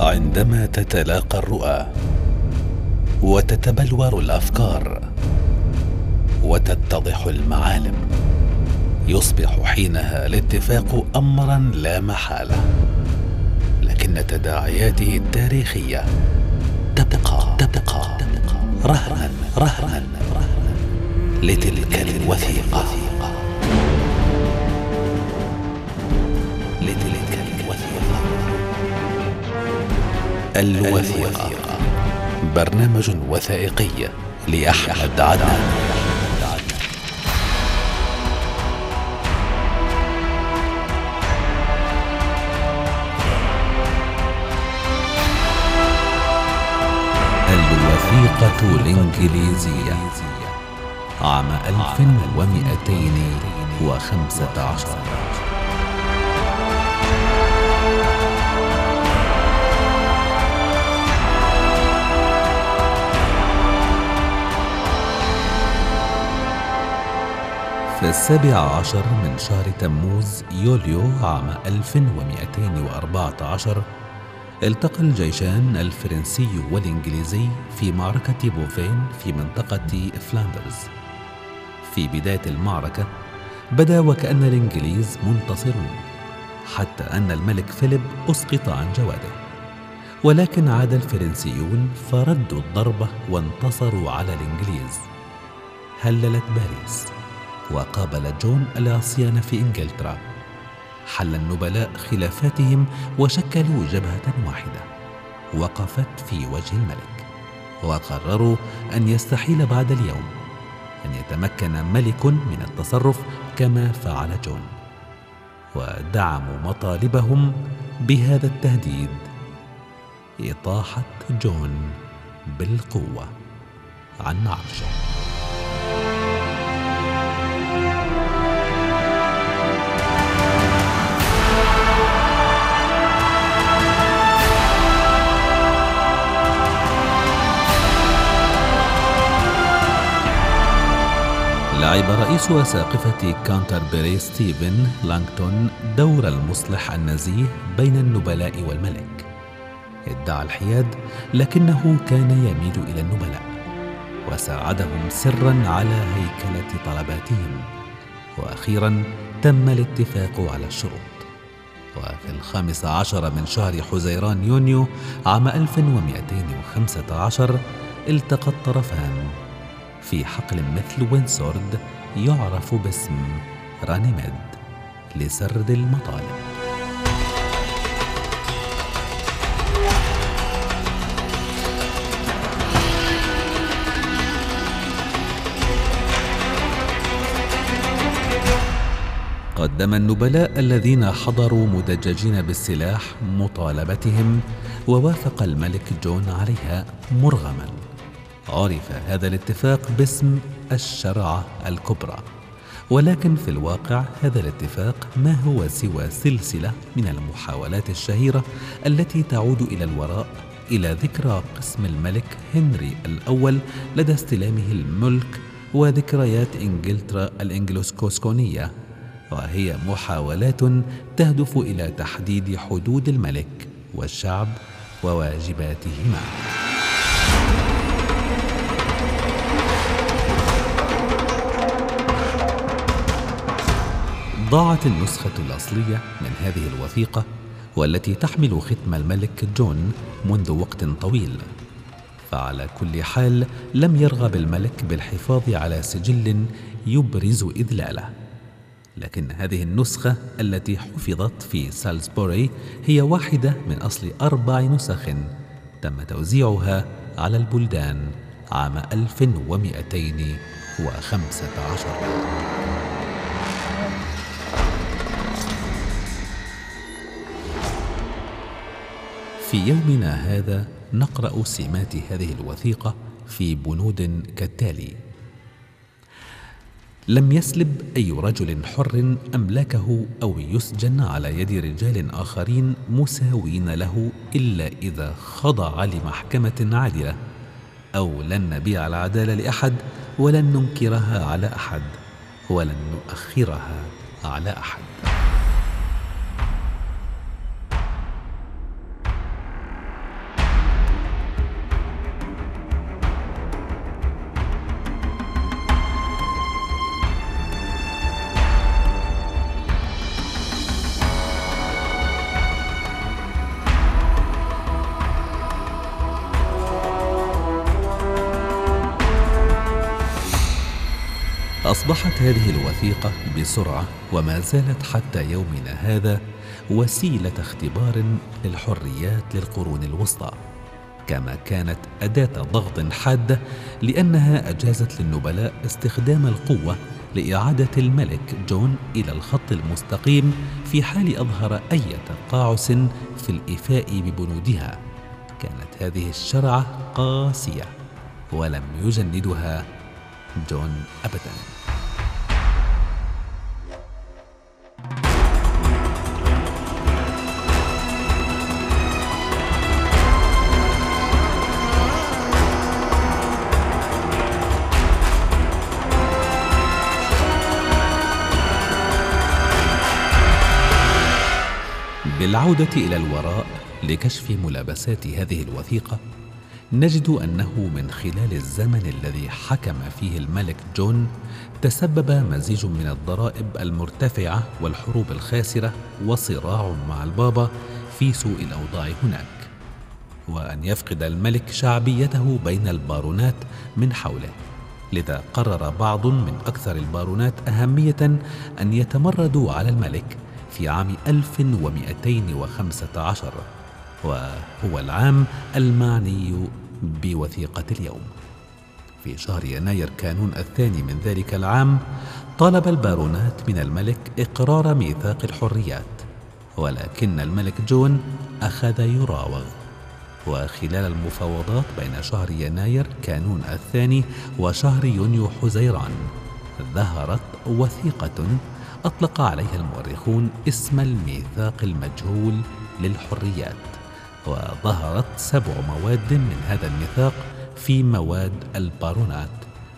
عندما تتلاقى الرؤى وتتبلور الأفكار وتتضح المعالم يصبح حينها الاتفاق امرا لا محالة لكن تداعياته التاريخية تبقى تبقى رهنا رهنا لتلك الوثيقة. الوثيقة. برنامج وثائقي لأحمد عدنان. الوثيقة الإنجليزية عام 1215 في السابع عشر من شهر تموز يوليو عام 1214 التقى الجيشان الفرنسي والإنجليزي في معركة بوفين في منطقة فلاندرز. في بداية المعركة بدا وكأن الإنجليز منتصرون حتى أن الملك فيليب أسقط عن جواده. ولكن عاد الفرنسيون فردوا الضربة وانتصروا على الإنجليز. هللت باريس. وقابل جون العصيان في إنجلترا. حل النبلاء خلافاتهم وشكلوا جبهة واحدة. وقفت في وجه الملك. وقرروا أن يستحيل بعد اليوم. أن يتمكن ملك من التصرف كما فعل جون. ودعموا مطالبهم بهذا التهديد. إطاحة جون بالقوة. عن عرشه. لعب رئيس أساقفة كانتربري ستيفن لانغتون دور المصلح النزيه بين النبلاء والملك. ادعى الحياد لكنه كان يميل إلى النبلاء وساعدهم سرا على هيكلة طلباتهم. وأخيرا تم الاتفاق على الشروط. وفي الخامس عشر من شهر حزيران يونيو عام 1215 التقى الطرفان في حقل مثل وينسورد يعرف باسم رانيميد لسرد المطالب. قدم النبلاء الذين حضروا مدججين بالسلاح مطالبتهم ووافق الملك جون عليها مرغما. عرف هذا الاتفاق باسم الشرعة الكبرى. ولكن في الواقع هذا الاتفاق ما هو سوى سلسلة من المحاولات الشهيرة التي تعود إلى الوراء إلى ذكرى قسم الملك هنري الأول لدى استلامه الملك وذكريات إنجلترا الإنجلوسكوسكونية. وهي محاولات تهدف إلى تحديد حدود الملك والشعب وواجباتهما. ضاعت النسخة الأصلية من هذه الوثيقة والتي تحمل ختم الملك جون منذ وقت طويل. فعلى كل حال لم يرغب الملك بالحفاظ على سجل يبرز إذلاله. لكن هذه النسخة التي حفظت في سالزبوري هي واحدة من أصل أربع نسخ تم توزيعها على البلدان عام 1215 في يومنا هذا نقرأ سمات هذه الوثيقة في بنود كالتالي. لم يسلب أي رجل حر أملاكه أو يسجن على يد رجال آخرين مساوين له إلا إذا خضع لمحكمة عادلة أو لن نبيع العدالة لأحد ولن ننكرها على أحد ولن نؤخرها على أحد. أصبحت هذه الوثيقة بسرعة وما زالت حتى يومنا هذا وسيلة اختبار للحريات للقرون الوسطى. كما كانت أداة ضغط حادة لأنها أجازت للنبلاء استخدام القوة لإعادة الملك جون إلى الخط المستقيم في حال أظهر أي تقاعس في الإيفاء ببنودها. كانت هذه الشرعة قاسية ولم يجندها جون أبداً. بالعودة إلى الوراء لكشف ملابسات هذه الوثيقة نجد أنه من خلال الزمن الذي حكم فيه الملك جون تسبب مزيج من الضرائب المرتفعة والحروب الخاسرة وصراع مع البابا في سوء الأوضاع هناك وأن يفقد الملك شعبيته بين البارونات من حوله. لذا قرر بعض من أكثر البارونات أهمية أن يتمردوا على الملك في عام 1215 وهو العام المعني بوثيقة اليوم. في شهر يناير كانون الثاني من ذلك العام طلب البارونات من الملك إقرار ميثاق الحريات ولكن الملك جون أخذ يراوغ. وخلال المفاوضات بين شهر يناير كانون الثاني وشهر يونيو حزيران ظهرت وثيقة أطلق عليها المؤرخون اسم الميثاق المجهول للحريات وظهرت سبع مواد من هذا الميثاق في مواد البارونات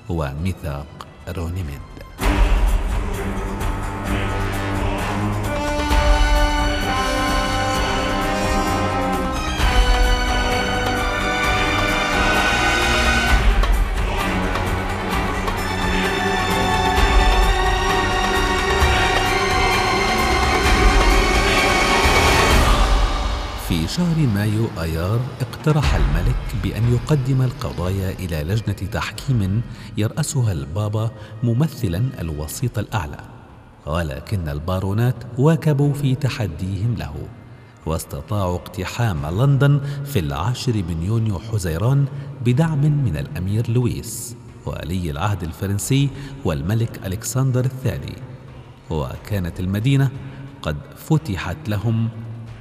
وميثاق رونيميد. شهر مايو أيار اقترح الملك بأن يقدم القضايا إلى لجنة تحكيم يرأسها البابا ممثلا الوسيط الأعلى. ولكن البارونات واكبوا في تحديهم له واستطاعوا اقتحام لندن في العاشر من يونيو حزيران بدعم من الأمير لويس ولي العهد الفرنسي والملك ألكسندر الثاني. وكانت المدينة قد فتحت لهم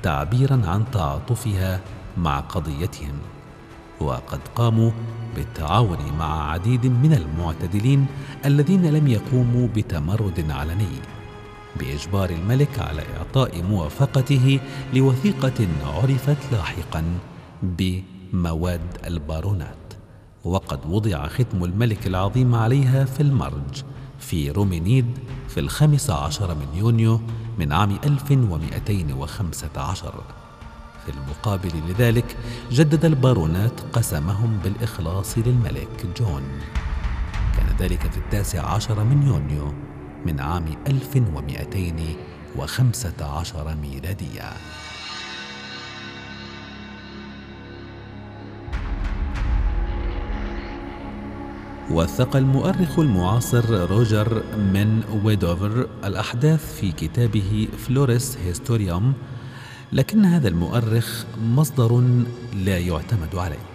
تعبيرا عن تعاطفها مع قضيتهم وقد قاموا بالتعاون مع عديد من المعتدلين الذين لم يقوموا بتمرد علني بإجبار الملك على إعطاء موافقته لوثيقة عرفت لاحقا بمواد البارونات. وقد وضع ختم الملك العظيم عليها في المرج في رومينيد في الخامس عشر من يونيو من عام 1215 في المقابل لذلك جدد البارونات قسمهم بالإخلاص للملك جون. كان ذلك في التاسع عشر من يونيو من عام 1215 ميلادية. وثق المؤرخ المعاصر روجر من ويدوفر الأحداث في كتابه فلوريس هيستوريوم لكن هذا المؤرخ مصدر لا يعتمد عليه.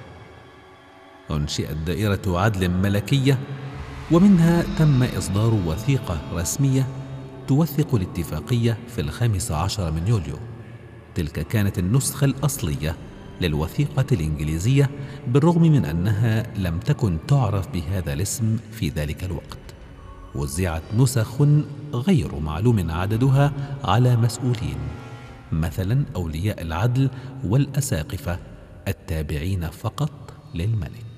أنشئت دائرة عدل ملكية ومنها تم إصدار وثيقة رسمية توثق الاتفاقية في الخامس عشر من يوليو. تلك كانت النسخة الأصلية للوثيقة الإنجليزية بالرغم من أنها لم تكن تعرف بهذا الاسم في ذلك الوقت. وزعت نسخ غير معلوم عددها على مسؤولين مثلا أولياء العدل والأساقفة التابعين فقط للملك.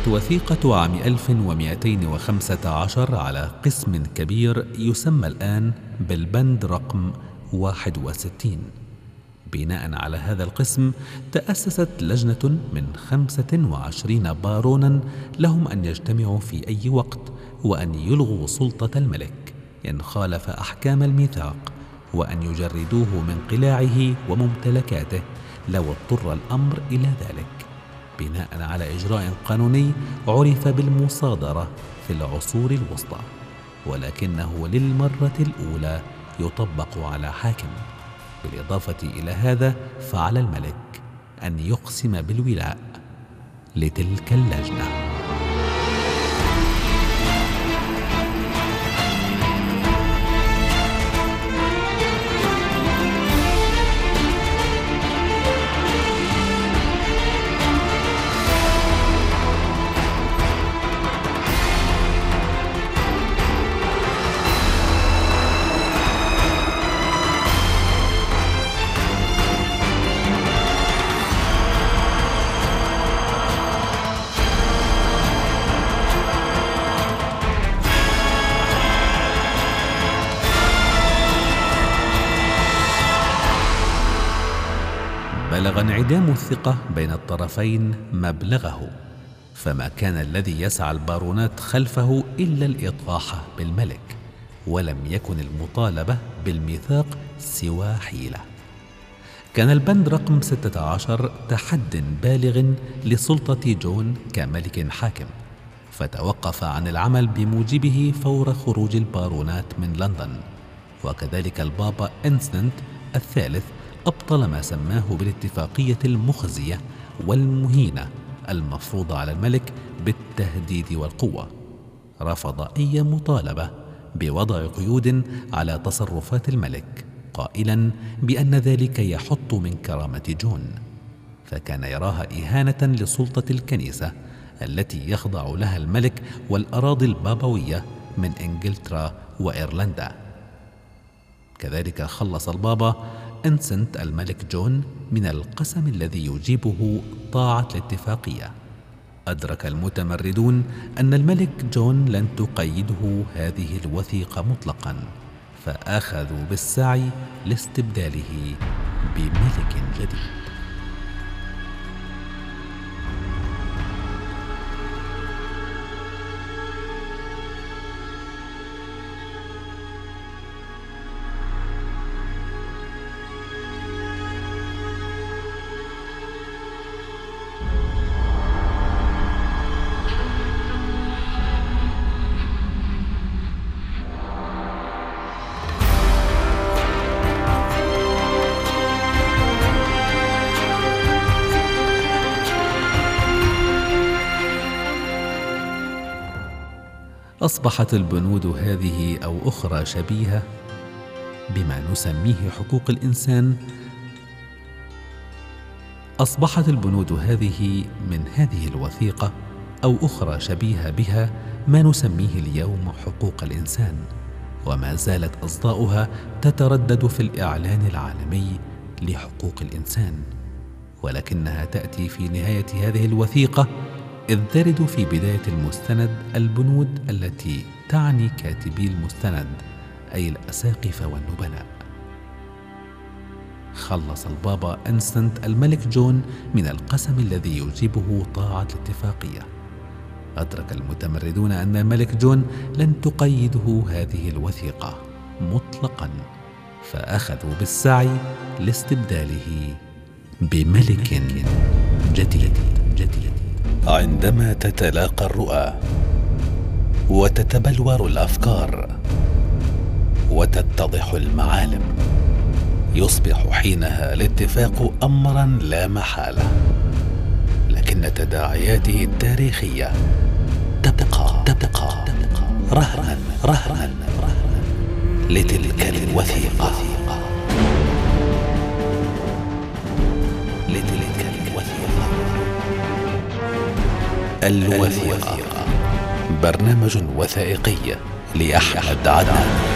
احتوت وثيقة عام 1215 على قسم كبير يسمى الآن بالبند رقم 61 بناء على هذا القسم تأسست لجنة من خمسة وعشرين بارونا لهم أن يجتمعوا في أي وقت وأن يلغوا سلطة الملك إن خالف أحكام الميثاق وأن يجردوه من قلاعه وممتلكاته لو اضطر الأمر إلى ذلك. بناء على إجراء قانوني عرف بالمصادرة في العصور الوسطى ولكنه للمرة الأولى يطبق على حاكم. بالإضافة إلى هذا فعلى الملك أن يقسم بالولاء لتلك اللجنة. انعدام الثقة بين الطرفين مبلغه فما كان الذي يسعى البارونات خلفه إلا الإطاحة بالملك ولم يكن المطالبة بالميثاق سوى حيلة. كان البند رقم 16 تحد بالغ لسلطة جون كملك حاكم فتوقف عن العمل بموجبه فور خروج البارونات من لندن وكذلك البابا إنوسنت الثالث أبطل ما سماه بالاتفاقية المخزية والمهينة المفروضة على الملك بالتهديد والقوة. رفض أي مطالبة بوضع قيود على تصرفات الملك قائلا بأن ذلك يحط من كرامة جون. فكان يراها إهانة لسلطة الكنيسة التي يخضع لها الملك والأراضي البابوية من إنجلترا وإيرلندا. كذلك خلص البابا انسنت الملك جون من القسم الذي يجيبه طاعة الاتفاقية أدرك المتمردون أن الملك جون لن تقيده هذه الوثيقة مطلقا فأخذوا بالسعي لاستبداله بملك جديد. أصبحت البنود هذه أو أخرى شبيهة بما نسميه حقوق الإنسان. أصبحت البنود هذه من هذه الوثيقة أو أخرى شبيهة بها ما نسميه اليوم حقوق الإنسان وما زالت أصداؤها تتردد في الإعلان العالمي لحقوق الإنسان. ولكنها تأتي في نهاية هذه الوثيقة إذ ترد في بداية المستند البنود التي تعني كاتبي المستند أي الأساقفة والنبلاء. خلص البابا أنستنت الملك جون من القسم الذي يجيبه طاعة الاتفاقية. أدرك المتمردون أن الملك جون لن تقيده هذه الوثيقة مطلقا فأخذوا بالسعي لاستبداله بملك جديد. جديد. عندما تتلاقى الرؤى وتتبلور الأفكار وتتضح المعالم يصبح حينها الاتفاق امرا لا محالة لكن تداعياته التاريخية تبقى تبقى رهنا رهنا لتلك الوثيقة. الوثيقة. برنامج وثائقي لأحمد عدنان.